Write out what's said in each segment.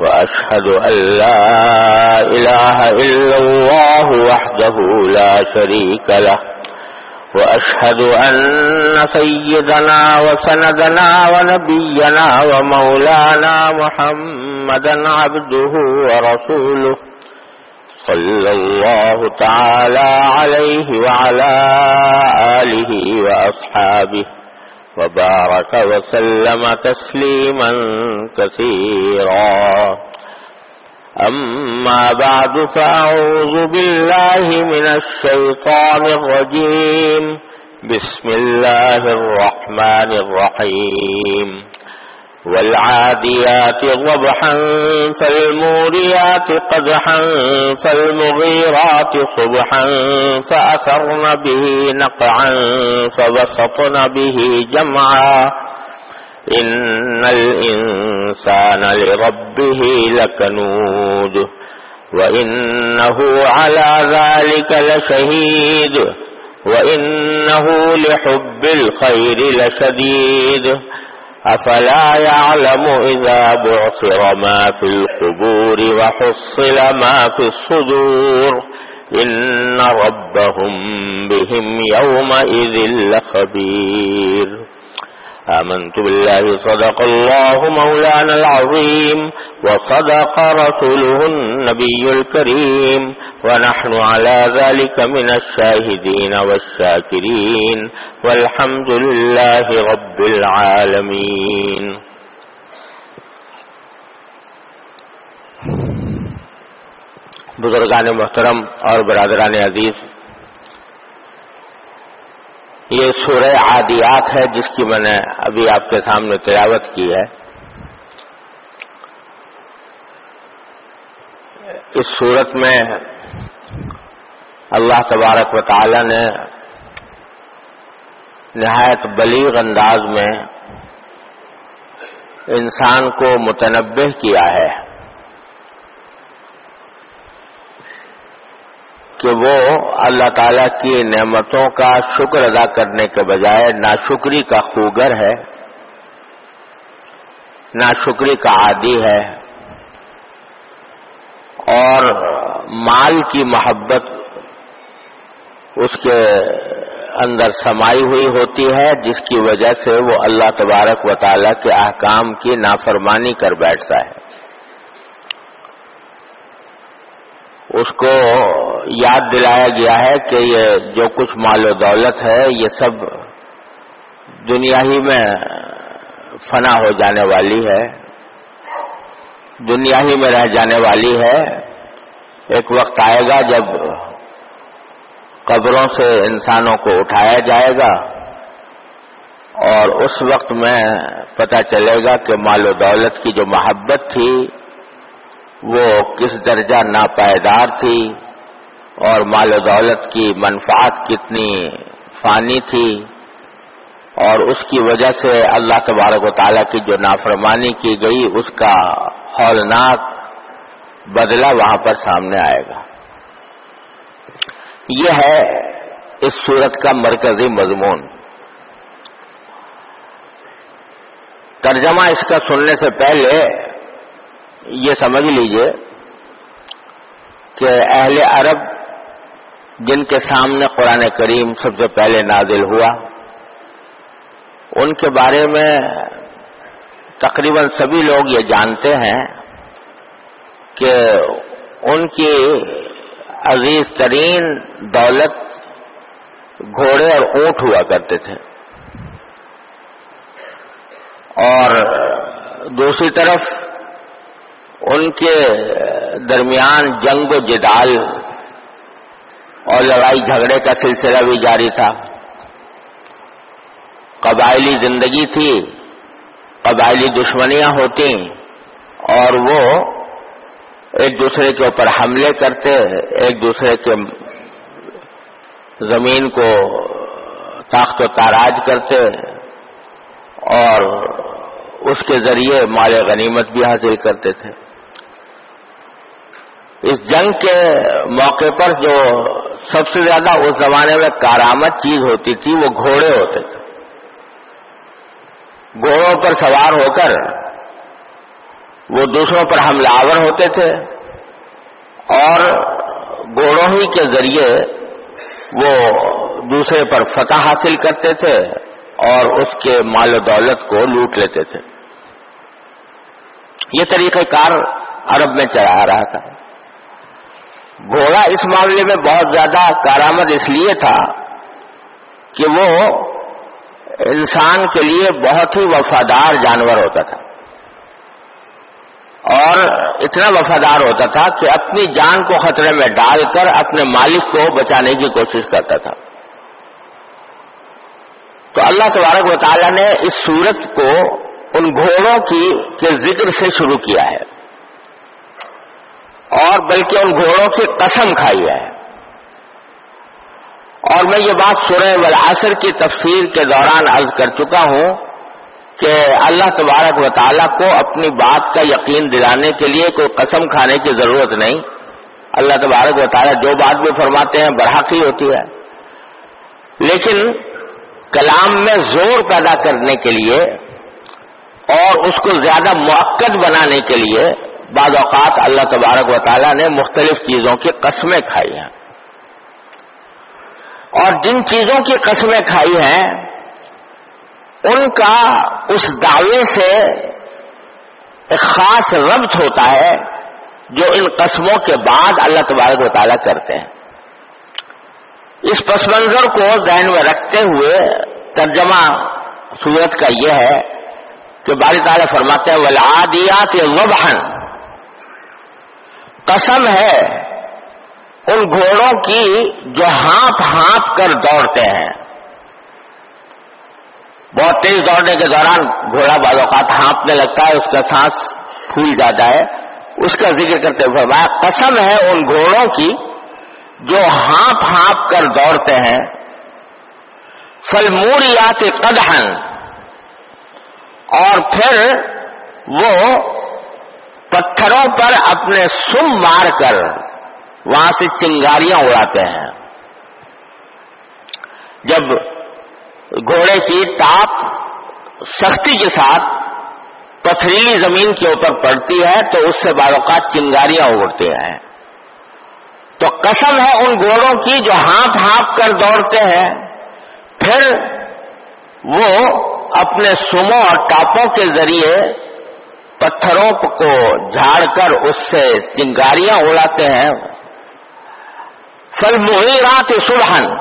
وأشهد أن لا إله إلا الله وحده لا شريك له وأشهد أن سيدنا وسندنا ونبينا ومولانا محمدا عبده ورسوله صلى الله تعالى عليه وعلى آله وأصحابه. وبارك وسلم تسليما كثيرا. أما بعد فأعوذ بالله من الشيطان الرجيم. بسم الله الرحمن الرحيم. والعاديات ضبحا فالموريات قدحا فالمغيرات صبحا فأثرن به نقعا فبسطن به جمعا. إن الإنسان لربه لكنود وإنه على ذلك لشهيد وإنه لحب الخير لشديد. أفلا يعلم إذا بعثر ما في القبور وحصل ما في الصدور؟ إن ربهم بهم يومئذ لخبير. آمنت بالله صدق الله مولانا العظيم وصدق رسوله النبي الكريم ونحن على ذلك من الشاهدين والشاكرين والحمد لله رب العالمين. بزرگان محترم اور برادران عزیز یہ سورہ عادیات ہے جس کی میں نے ابھی آپ کے سامنے تلاوت کی ہے۔ اس صورت میں اللہ تبارک و تعالی نے نہایت بلیغ انداز میں انسان کو متنبع کیا ہے۔ کہ وہ اللہ تعالی کی نعمتوں کا شکر ادا کرنے کے بجائے ناشکری کا خوگر ہے، ناشکری کا عادی ہے اور مال کی محبت اس کے اندر سمائی ہوئی ہوتی ہے، جس کی وجہ سے وہ اللہ تبارک و تعالیٰ کے احکام کی نافرمانی کر بیٹھتا ہے۔ اس کو یاد دلایا گیا ہے کہ یہ جو کچھ مال و دولت ہے، یہ سب دنیا ہی میں فنا ہو جانے والی ہے۔ دنیا ہی میں رہ جانے والی ہے۔ ایک وقت آئے گا جب قبروں سے انسانوں کو اٹھایا جائے گا اور اس وقت میں پتہ چلے گا کہ مال و دولت کی جو محبت تھی وہ کس درجہ ناپائیدار تھی اور مال و دولت کی منفعت کتنی فانی تھی اور اس کی وجہ سے اللہ تبارک و تعالیٰ کی جو نافرمانی کی گئی، اس کا ہولناک بدلہ وہاں پر سامنے آئے گا۔ یہ ہے اس صورت کا مرکزی مضمون۔ ترجمہ اس کا سننے سے پہلے یہ سمجھ لیجیے کہ اہل عرب جن کے سامنے قرآن کریم سب سے پہلے نازل ہوا، ان کے بارے میں تقریباً سبھی لوگ یہ جانتے ہیں کہ ان کی عزیز ترین دولت گھوڑے اور اونٹ ہوا کرتے تھے۔ اور دوسری طرف ان کے درمیان جنگ و جدال اور لڑائی جھگڑے کا سلسلہ بھی جاری تھا۔ قبائلی زندگی تھی، قبائلی دشمنیاں ہوتی اور وہ ایک دوسرے کے اوپر حملے کرتے، ایک دوسرے کے زمین کو تاخت و تاراج کرتے اور اس کے ذریعے مال غنیمت بھی حاصل کرتے تھے۔ اس جنگ کے موقع پر جو سب سے زیادہ اس زمانے میں کارآمد چیز ہوتی تھی وہ گھوڑے ہوتے تھے۔ گھوڑوں پر سوار ہو کر وہ دوسروں پر حملہ آور ہوتے تھے اور گھوڑوں ہی کے ذریعے وہ دوسرے پر فتح حاصل کرتے تھے اور اس کے مال و دولت کو لوٹ لیتے تھے۔ یہ طریقہ کار عرب میں چلا آ رہا تھا۔ گھوڑا اس معاملے میں بہت زیادہ کارآمد اس لیے تھا کہ وہ انسان کے لیے بہت ہی وفادار جانور ہوتا تھا۔ اور اتنا وفادار ہوتا تھا کہ اپنی جان کو خطرے میں ڈال کر اپنے مالک کو بچانے کی کوشش کرتا تھا۔ تو اللہ تبارک و تعالیٰ نے اس صورت کو ان گھوڑوں کی کے ذکر سے شروع کیا ہے۔ اور بلکہ ان گھوڑوں کی قسم کھائی ہے۔ اور میں یہ بات سورہ والعصر کی تفسیر کے دوران عرض کر چکا ہوں کہ اللہ تبارک و تعالیٰ کو اپنی بات کا یقین دلانے کے لیے کوئی قسم کھانے کی ضرورت نہیں۔ اللہ تبارک و تعالیٰ جو بات بھی فرماتے ہیں برحقی ہوتی ہے۔ لیکن کلام میں زور پیدا کرنے کے لیے اور اس کو زیادہ موقع بنانے کے لیے بعض اوقات اللہ تبارک و تعالیٰ نے مختلف چیزوں کی قسمیں کھائی ہیں۔ اور جن چیزوں کی قسمیں کھائی ہیں، ان کا اس دعوے سے ایک خاص ربط ہوتا ہے جو ان قسموں کے بعد اللہ تبارک و تعالیٰ کرتے ہیں۔ اس پس منظر کو ذہن میں رکھتے ہوئے ترجمہ صورت کا یہ ہے کہ باری تعالیٰ فرماتے ہیں ولادیات وبہن قسم ہے، ان گھوڑوں کی جو ہانپ ہانپ کر دوڑتے ہیں۔ بہت تیز دوڑنے کے دوران گھوڑا بعض اوقات ہانپنے لگتا ہے، اس کا سانس پھول جاتا ہے۔ اس کا ذکر کرتے ہوئے قسم ہے ان گھوڑوں کی جو ہانپ ہانپ کر دوڑتے ہیں۔ فل موریات قدہن اور پھر وہ پتھروں پر اپنے سم مار کر وہاں سے چنگاریاں اڑاتے ہیں۔ جب گھوڑے کی ٹاپ سختی کے ساتھ پتھریلی زمین کے اوپر پڑتی ہے تو اس سے اوقات چنگاریاں اگڑتی ہیں۔ تو قسم ہے ان گھوڑوں کی جو ہانپ ہانپ کر دوڑتے ہیں۔ پھر وہ اپنے سموں اور ٹاپوں کے ذریعے پتھروں کو جھاڑ کر اس سے چنگاریاں اڑاتے ہیں۔ فل مہیرات سلحن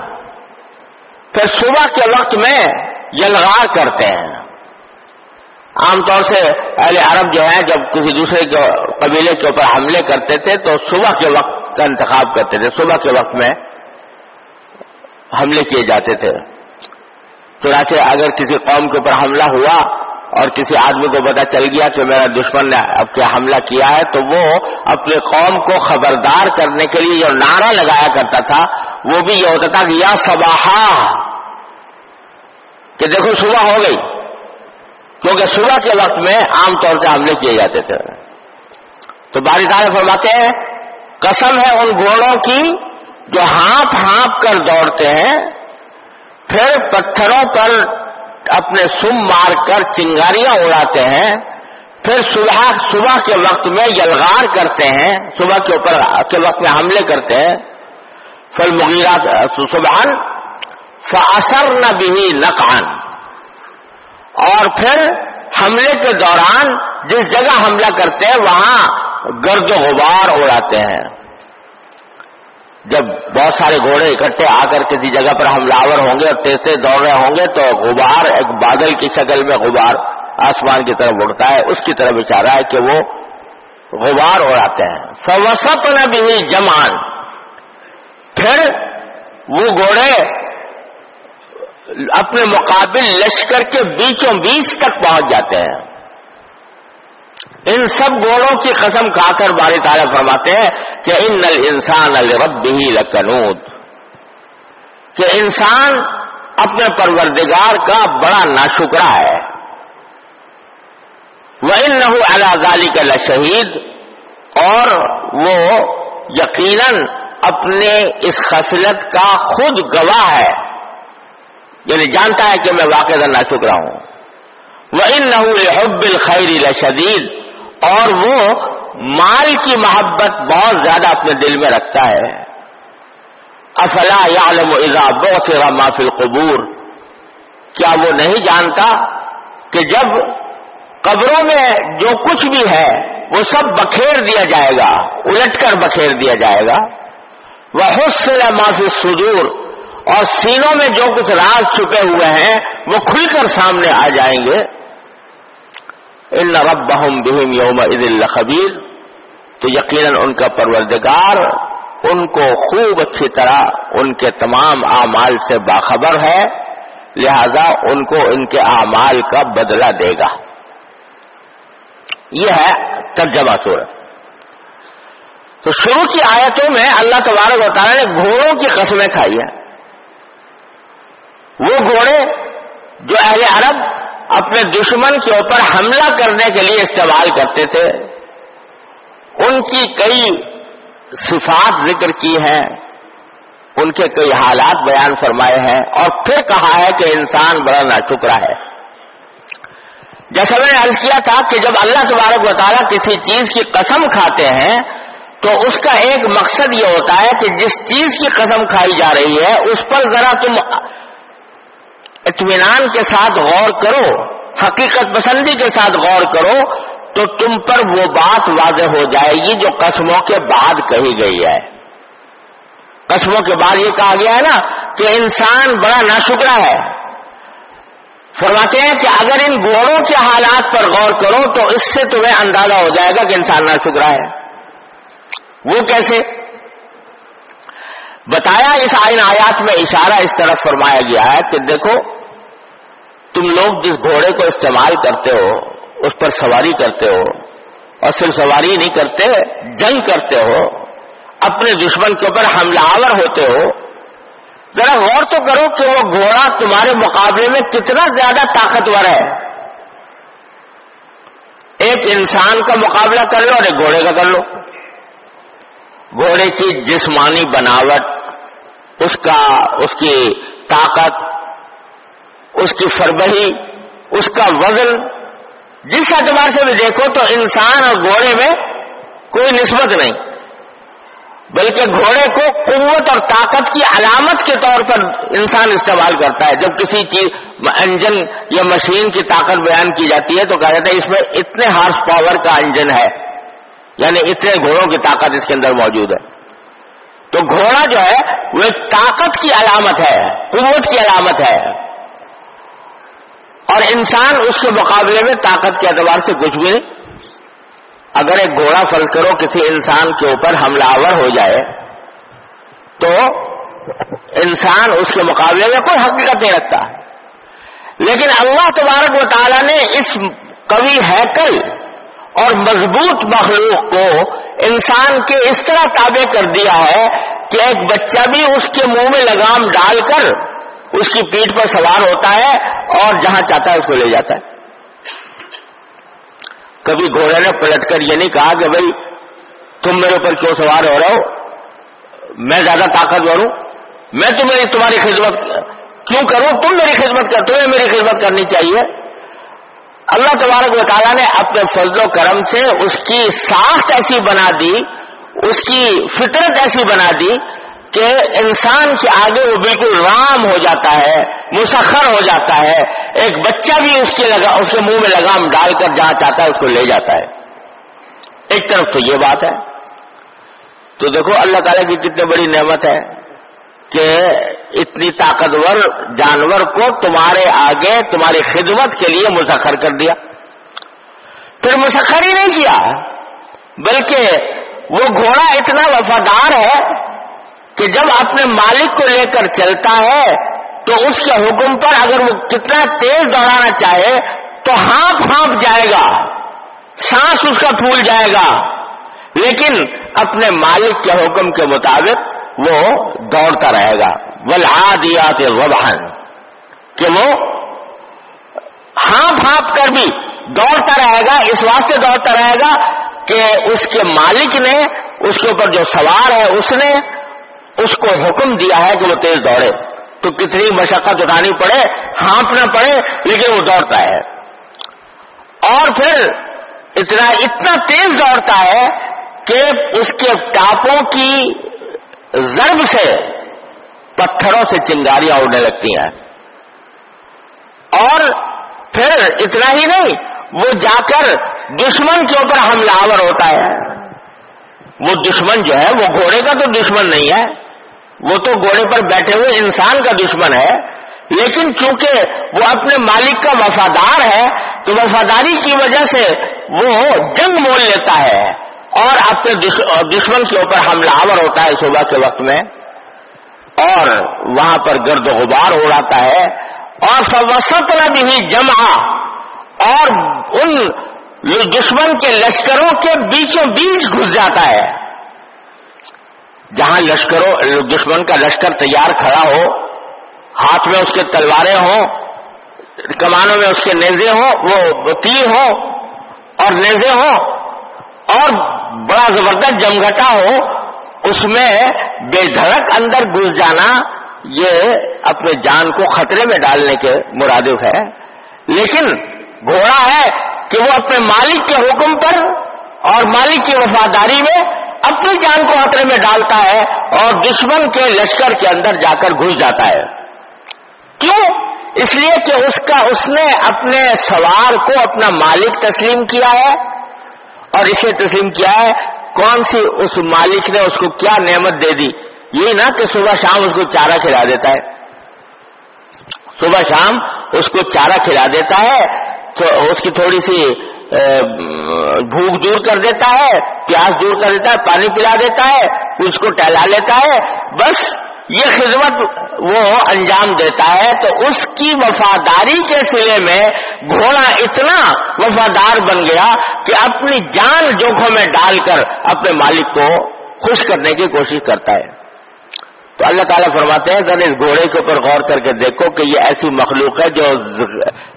پھر صبح کے وقت میں یلغار کرتے ہیں۔ عام طور سے اہل عرب جو ہے جب کسی دوسرے کے قبیلے کے اوپر حملے کرتے تھے، تو صبح کے وقت کا انتخاب کرتے تھے۔ صبح کے وقت میں حملے کیے جاتے تھے۔ چنانچہ اگر کسی قوم کے اوپر حملہ ہوا اور کسی آدمی کو پتا چل گیا کہ میرا دشمن نے اب کیا حملہ کیا ہے، تو وہ اپنے قوم کو خبردار کرنے کے لیے جو نعرہ لگایا کرتا تھا، وہ بھی یہ ہوتا تھا کہ یا صباحا، کہ دیکھو صبح ہو گئی۔ کیونکہ صبح کے وقت میں عام طور سے حملے کیے جاتے تھے۔ تو باری تعالیٰ فرماتے ہیں، قسم ہے ان گھوڑوں کی جو ہانپ ہانپ کر دوڑتے ہیں، پھر پتھروں پر اپنے سم مار کر چنگاریاں اڑاتے ہیں، پھر صبح صبح کے وقت میں یلغار کرتے ہیں، صبح کے اوپر، کے وقت میں حملے کرتے ہیں۔ فل مغیرات سبحان فاثر نہ بھی نقان اور پھر حملے کے دوران جس جگہ حملہ کرتے ہیں، وہاں گرد و غبار اڑاتے ہیں۔ جب بہت سارے گھوڑے اکٹھے آ کر کسی جگہ پر حملہ ہوں گے اور تیز تیز دوڑ رہے ہوں گے تو غبار، ایک بادل کی شکل میں غبار آسمان کی طرف اڑتا ہے، اس کی طرف اشارہ ہے کہ وہ غبار اڑاتے ہیں۔ فوسط نہ بھی جمان پھر وہ گھوڑے اپنے مقابل لشکر کے بیچوں بیچ تک پہنچ جاتے ہیں۔ ان سب گوڑوں کی قسم کھا کر باری تعالیٰ فرماتے ہیں کہ ان نل انسان الرب ہی لکنود۔ کہ انسان اپنے پروردگار کا بڑا ناشکرا ہے۔ وہ ان نحو اللہ کا لشہید اور وہ یقیناً اپنے اس خصلت کا خود گواہ ہے۔ یعنی جانتا ہے کہ میں واقع ناشکرا ہوں۔ وہ ان نحو حب الخیر لشدید اور وہ مال کی محبت بہت زیادہ اپنے دل میں رکھتا ہے۔ افلا یعلم اذا بوسر ما فی القبور۔ کیا وہ نہیں جانتا کہ جب قبروں میں جو کچھ بھی ہے، وہ سب بکھیر دیا جائے گا، الٹ کر بکھیر دیا جائے گا۔ وہ حسن معافی سدور اور سینوں میں جو کچھ راز چھپے ہوئے ہیں، وہ کھل کر سامنے آ جائیں گے۔ ان رب بہم بہم یوم عید الخبیر تو یقیناً ان کا پروردگار ان کو خوب اچھی طرح ان کے تمام اعمال سے باخبر ہے، لہذا ان کو ان کے اعمال کا بدلہ دے گا۔ یہ ہے ترجمہ سورت تو شروع کی آیتوں میں اللہ تبارک و تعالیٰ نے گھوڑوں کی قسمیں کھائی ہیں۔ وہ گھوڑے جو اہل عرب اپنے دشمن کے اوپر حملہ کرنے کے لیے استعمال کرتے تھے۔ ان کی کئی صفات ذکر کی ہیں، ان کے کئی حالات بیان فرمائے ہیں اور پھر کہا ہے کہ انسان بڑا ناچکرا ہے۔ جیسا میں نے عرض کیا تھا کہ جب اللہ تبارک و تعالیٰ کسی چیز کی قسم کھاتے ہیں، تو اس کا ایک مقصد یہ ہوتا ہے کہ جس چیز کی قسم کھائی جا رہی ہے، اس پر ذرا تم اطمینان کے ساتھ غور کرو، حقیقت پسندی کے ساتھ غور کرو، تو تم پر وہ بات واضح ہو جائے گی جو قسموں کے بعد کہی گئی ہے۔ قسموں کے بعد یہ کہا گیا ہے نا کہ انسان بڑا ناشکرا ہے۔ فرماتے ہیں کہ اگر ان گوڑوں کے حالات پر غور کرو، تو اس سے تمہیں اندازہ ہو جائے گا کہ انسان ناشکرا ہے۔ وہ کیسے؟ بتایا اس آئین آیات میں اشارہ اس طرف فرمایا گیا ہے کہ دیکھو تم لوگ جس گھوڑے کو استعمال کرتے ہو، اس پر سواری کرتے ہو، اور صرف سواری نہیں کرتے، جنگ کرتے ہو، اپنے دشمن کے اوپر حملہ آور ہوتے ہو، ذرا غور تو کرو کہ وہ گھوڑا تمہارے مقابلے میں کتنا زیادہ طاقتور ہے۔ ایک انسان کا مقابلہ کر لو اور ایک گھوڑے کا کر لو۔ گھوڑے کی جسمانی بناوٹ، اس کا، اس کی طاقت اس کی فربہی، اس کا وزن، جس اعتبار سے بھی دیکھو تو انسان اور گھوڑے میں کوئی نسبت نہیں۔ بلکہ گھوڑے کو قوت اور طاقت کی علامت کے طور پر انسان استعمال کرتا ہے۔ جب کسی چیز، انجن یا مشین کی طاقت بیان کی جاتی ہے تو کہا جاتا ہے اس میں اتنے ہارس پاور کا انجن ہے۔ یعنی اتنے گھوڑوں کی طاقت اس کے اندر موجود ہے۔ تو گھوڑا جو ہے، وہ ایک طاقت کی علامت ہے، قوت کی علامت ہے۔ اور انسان اس کے مقابلے میں طاقت کے اعتبار سے کچھ بھی نہیں۔ اگر ایک گھوڑا فرض کرو کسی انسان کے اوپر حملہ آور ہو جائے، تو انسان اس کے مقابلے میں کوئی حقیقت نہیں رکھتا۔ لیکن اللہ تبارک و تعالیٰ نے اس کبھی ہیکل اور مضبوط مخلوق کو انسان کے اس طرح تابع کر دیا ہے کہ ایک بچہ بھی اس کے منہ میں لگام ڈال کر اس کی پیٹ پر سوار ہوتا ہے اور جہاں چاہتا ہے اس کو لے جاتا ہے۔ کبھی گھوڑے نے پلٹ کر یہ نہیں کہا کہ بھائی تم میرے اوپر کیوں سوار ہو رہے ہو؟ میں زیادہ طاقتور ہوں۔ میں تمہیں تمہاری خدمت کیوں کروں؟ تم میری خدمت کر، تمہیں میری خدمت کرنی چاہیے۔ اللہ تبارک و تعالیٰ نے اپنے فضل و کرم سے اس کی ساخت ایسی بنا دی، اس کی فطرت ایسی بنا دی کہ انسان کے آگے وہ بالکل رام ہو جاتا ہے، مسخر ہو جاتا ہے۔ ایک بچہ بھی اس کے لگا، اس کے منہ میں لگام ڈال کر جہاں چاہتا ہے اس کو لے جاتا ہے۔ ایک طرف تو یہ بات ہے۔ تو دیکھو، اللہ تعالیٰ کی کتنی بڑی نعمت ہے کہ اتنی طاقتور جانور کو تمہارے آگے، تمہاری خدمت کے لیے مسخر کر دیا۔ پھر مسخر ہی نہیں کیا، بلکہ وہ گھوڑا اتنا وفادار ہے کہ جب اپنے مالک کو لے کر چلتا ہے، تو اس کے حکم پر اگر وہ کتنا تیز دوڑانا چاہے، تو ہانپ ہانپ جائے گا، سانس اس کا پھول جائے گا۔ لیکن اپنے مالک کے حکم کے مطابق وہ دوڑتا رہے گا۔ ولادیات وبہن کہ وہ ہانپ ہانپ کر بھی دوڑتا رہے گا، اس واسطے دوڑتا رہے گا کہ اس کے مالک نے، اس کے اوپر جو سوار ہے، اس نے اس کو حکم دیا ہے کہ وہ تیز دوڑے۔ تو کتنی مشقت اٹھانی پڑے ہانپنا پڑے، لیکن وہ دوڑتا ہے۔ اور پھر اتنا اتنا تیز دوڑتا ہے کہ اس کے ٹاپوں کی ضرب سے پتھروں سے چنگاریاں اڑنے لگتی ہیں۔ اور پھر اتنا ہی نہیں، وہ جا کر دشمن کے اوپر حملہ آور ہوتا ہے۔ وہ دشمن جو ہے، وہ گھوڑے کا تو دشمن نہیں ہے۔ وہ تو گھوڑے پر بیٹھے ہوئے انسان کا دشمن ہے۔ لیکن چونکہ وہ اپنے مالک کا وفادار ہے، تو وفاداری کی وجہ سے وہ جنگ مول لیتا ہے۔ اور اپنے دشمن کے اوپر حملہ آور ہوتا ہے صبح کے وقت میں۔ اور وہاں پر گرد و غبار ہو جاتا ہے۔ اور سوسط بھی جمع اور ان دشمن کے لشکروں کے بیچوں بیچ گھس جاتا ہے۔ جہاں لشکروں، دشمن کا لشکر تیار کھڑا ہو، ہاتھ میں اس کے تلواریں ہوں، کمانوں میں اس کے نیزے ہوں، وہ تیر ہوں اور نیزے ہوں اور بڑا زبردست جمگٹا ہو، اس میں بے دھڑک اندر گھس جانا، یہ اپنے جان کو خطرے میں ڈالنے کے مرادف ہے۔ لیکن گھوڑا ہے کہ وہ اپنے مالک کے حکم پر اور مالک کی وفاداری میں اپنی جان کو خطرے میں ڈالتا ہے اور دشمن کے لشکر کے اندر جا کر گھس جاتا ہے۔ کیوں؟ اس لیے کہ اس کا، اس نے اپنے سوار کو اپنا مالک تسلیم کیا ہے اور اسے تسلیم کیا ہے۔ کون سی؟ اس مالک نے اس کو کیا نعمت دے دی؟ یہ نہ کہ صبح شام اس کو چارہ کھلا دیتا ہے۔ صبح شام اس کو چارہ کھلا دیتا ہے۔ تو اس کی تھوڑی سی بھوک دور کر دیتا ہے، پیاس دور کر دیتا ہے، پانی پلا دیتا ہے، اس کو ٹہلا لیتا ہے۔ بس یہ خدمت وہ انجام دیتا ہے۔ تو اس کی وفاداری کے سلے میں گھوڑا اتنا وفادار بن گیا کہ اپنی جان جوکھوں میں ڈال کر اپنے مالک کو خوش کرنے کی کوشش کرتا ہے۔ تو اللہ تعالیٰ فرماتے ہیں، ذرا اس گھوڑے کے اوپر غور کر کے دیکھو کہ یہ ایسی مخلوق ہے جو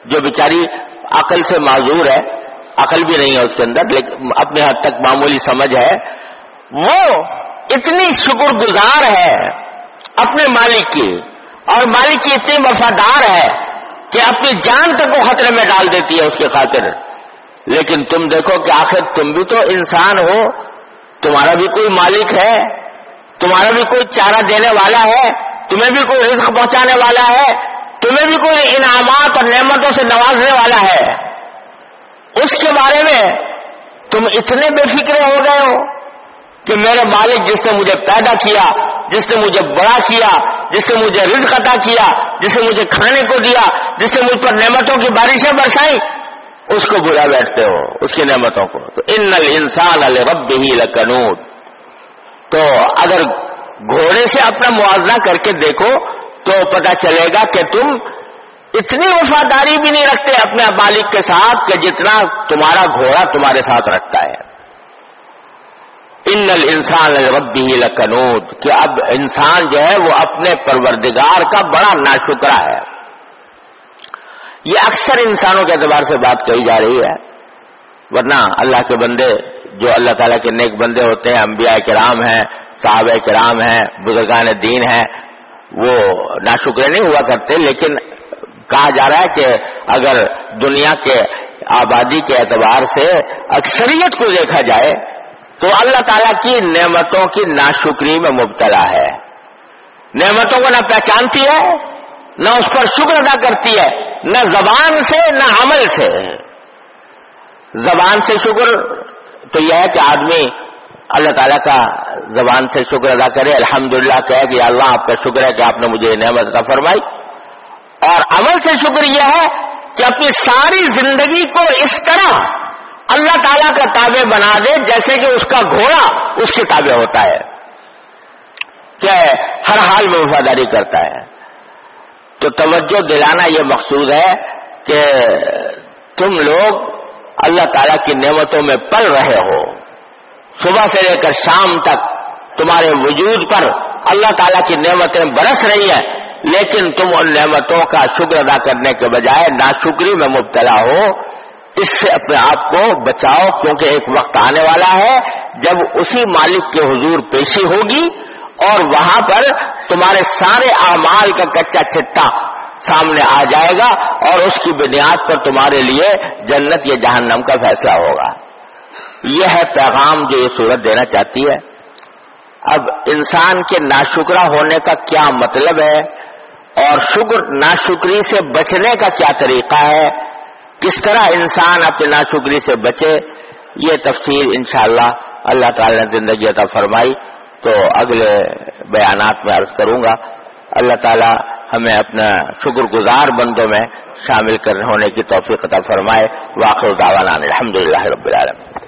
جو بیچاری عقل سے معذور ہے، عقل بھی نہیں ہے اس کے اندر، لیکن اپنے حد تک معمولی سمجھ ہے۔ وہ اتنی شکر گزار ہے اپنے مالک کی، اور مالک کی اتنی وفادار ہے کہ اپنی جان تک کو خطرے میں ڈال دیتی ہے اس کی خاطر۔ لیکن تم دیکھو کہ آخر تم بھی تو انسان ہو، تمہارا بھی کوئی مالک ہے، تمہارا بھی کوئی چارہ دینے والا ہے، تمہیں بھی کوئی رزق پہنچانے والا ہے تمہیں بھی کوئی انعامات اور نعمتوں سے نوازنے والا ہے۔ اس کے بارے میں تم اتنے بے فکر ہو گئے ہو کہ میرے مالک جس نے مجھے پیدا کیا، جس نے مجھے بڑا کیا، جس نے مجھے رزق عطا کیا، جس نے مجھے کھانے کو دیا، جس نے مجھ پر نعمتوں کی بارشیں برسائی اس کو بلا بیٹھتے ہو، اس کی نعمتوں کو۔ تو ان انسان رب ہی لکنوٹ تو اگر گھوڑے سے اپنا موازنہ کر کے دیکھو تو پتا چلے گا کہ تم اتنی وفاداری بھی نہیں رکھتے اپنے مالک کے ساتھ کہ جتنا تمہارا گھوڑا تمہارے ساتھ رکھتا ہے۔ ان انسان ربی لکنود کہ اب انسان جو ہے وہ اپنے پروردگار کا بڑا ناشکرا ہے۔ یہ اکثر انسانوں کے اعتبار سے بات کہی جا رہی ہے۔ ورنہ اللہ کے بندے جو اللہ تعالیٰ کے نیک بندے ہوتے ہیں، انبیاء کرام ہیں، صحابہ کرام ہیں، بزرگان دین ہیں وہ ناشکرے نہیں ہوا کرتے، لیکن کہا جا رہا ہے کہ اگر دنیا کے آبادی کے اعتبار سے اکثریت کو دیکھا جائے تو اللہ تعالیٰ کی نعمتوں کی ناشکری میں مبتلا ہے۔ نعمتوں کو نہ پہچانتی ہے، نہ اس پر شکر ادا کرتی ہے، نہ زبان سے، نہ عمل سے۔ زبان سے شکر تو یہ ہے کہ آدمی اللہ تعالیٰ کا زبان سے شکر ادا کرے۔ الحمدللہ للہ کہ کہ اللہ آپ کا شکر ہے کہ آپ نے مجھے نعمت عطا فرمائی۔ اور عمل سے شکر یہ ہے کہ اپنی ساری زندگی کو اس طرح اللہ تعالیٰ کا تابع بنا دے جیسے کہ اس کا گھوڑا اس کے تابع ہوتا ہے۔ کہ ہر حال میں وفاداری کرتا ہے۔ تو توجہ دلانا یہ مقصود ہے کہ تم لوگ اللہ تعالیٰ کی نعمتوں میں پل رہے ہو۔ صبح سے لے کر شام تک تمہارے وجود پر اللہ تعالیٰ کی نعمتیں برس رہی ہیں، لیکن تم ان نعمتوں کا شکر ادا کرنے کے بجائے ناشکری میں مبتلا ہو۔ اس سے اپنے آپ کو بچاؤ، کیونکہ ایک وقت آنے والا ہے جب اسی مالک کے حضور پیشی ہوگی اور وہاں پر تمہارے سارے اعمال کا کچا چٹا سامنے آ جائے گا اور اس کی بنیاد پر تمہارے لیے جنت یا جہنم کا فیصلہ ہوگا۔ یہ ہے پیغام جو یہ صورت دینا چاہتی ہے۔ اب انسان کے ناشکرا ہونے کا کیا مطلب ہے اور شکر ناشکری سے بچنے کا کیا طریقہ ہے؟ کس طرح انسان اپنی ناشکری سے بچے؟ یہ تفصیل انشاءاللہ اللہ تعالی نے زندگی عطا فرمائی۔ تو اگلے بیانات میں عرض کروں گا۔ اللہ تعالی ہمیں اپنا شکر گزار بندوں میں شامل کرنے ہونے کی توفیق عطا فرمائے۔ واقع دعوانا الحمد للہ رب العالمین۔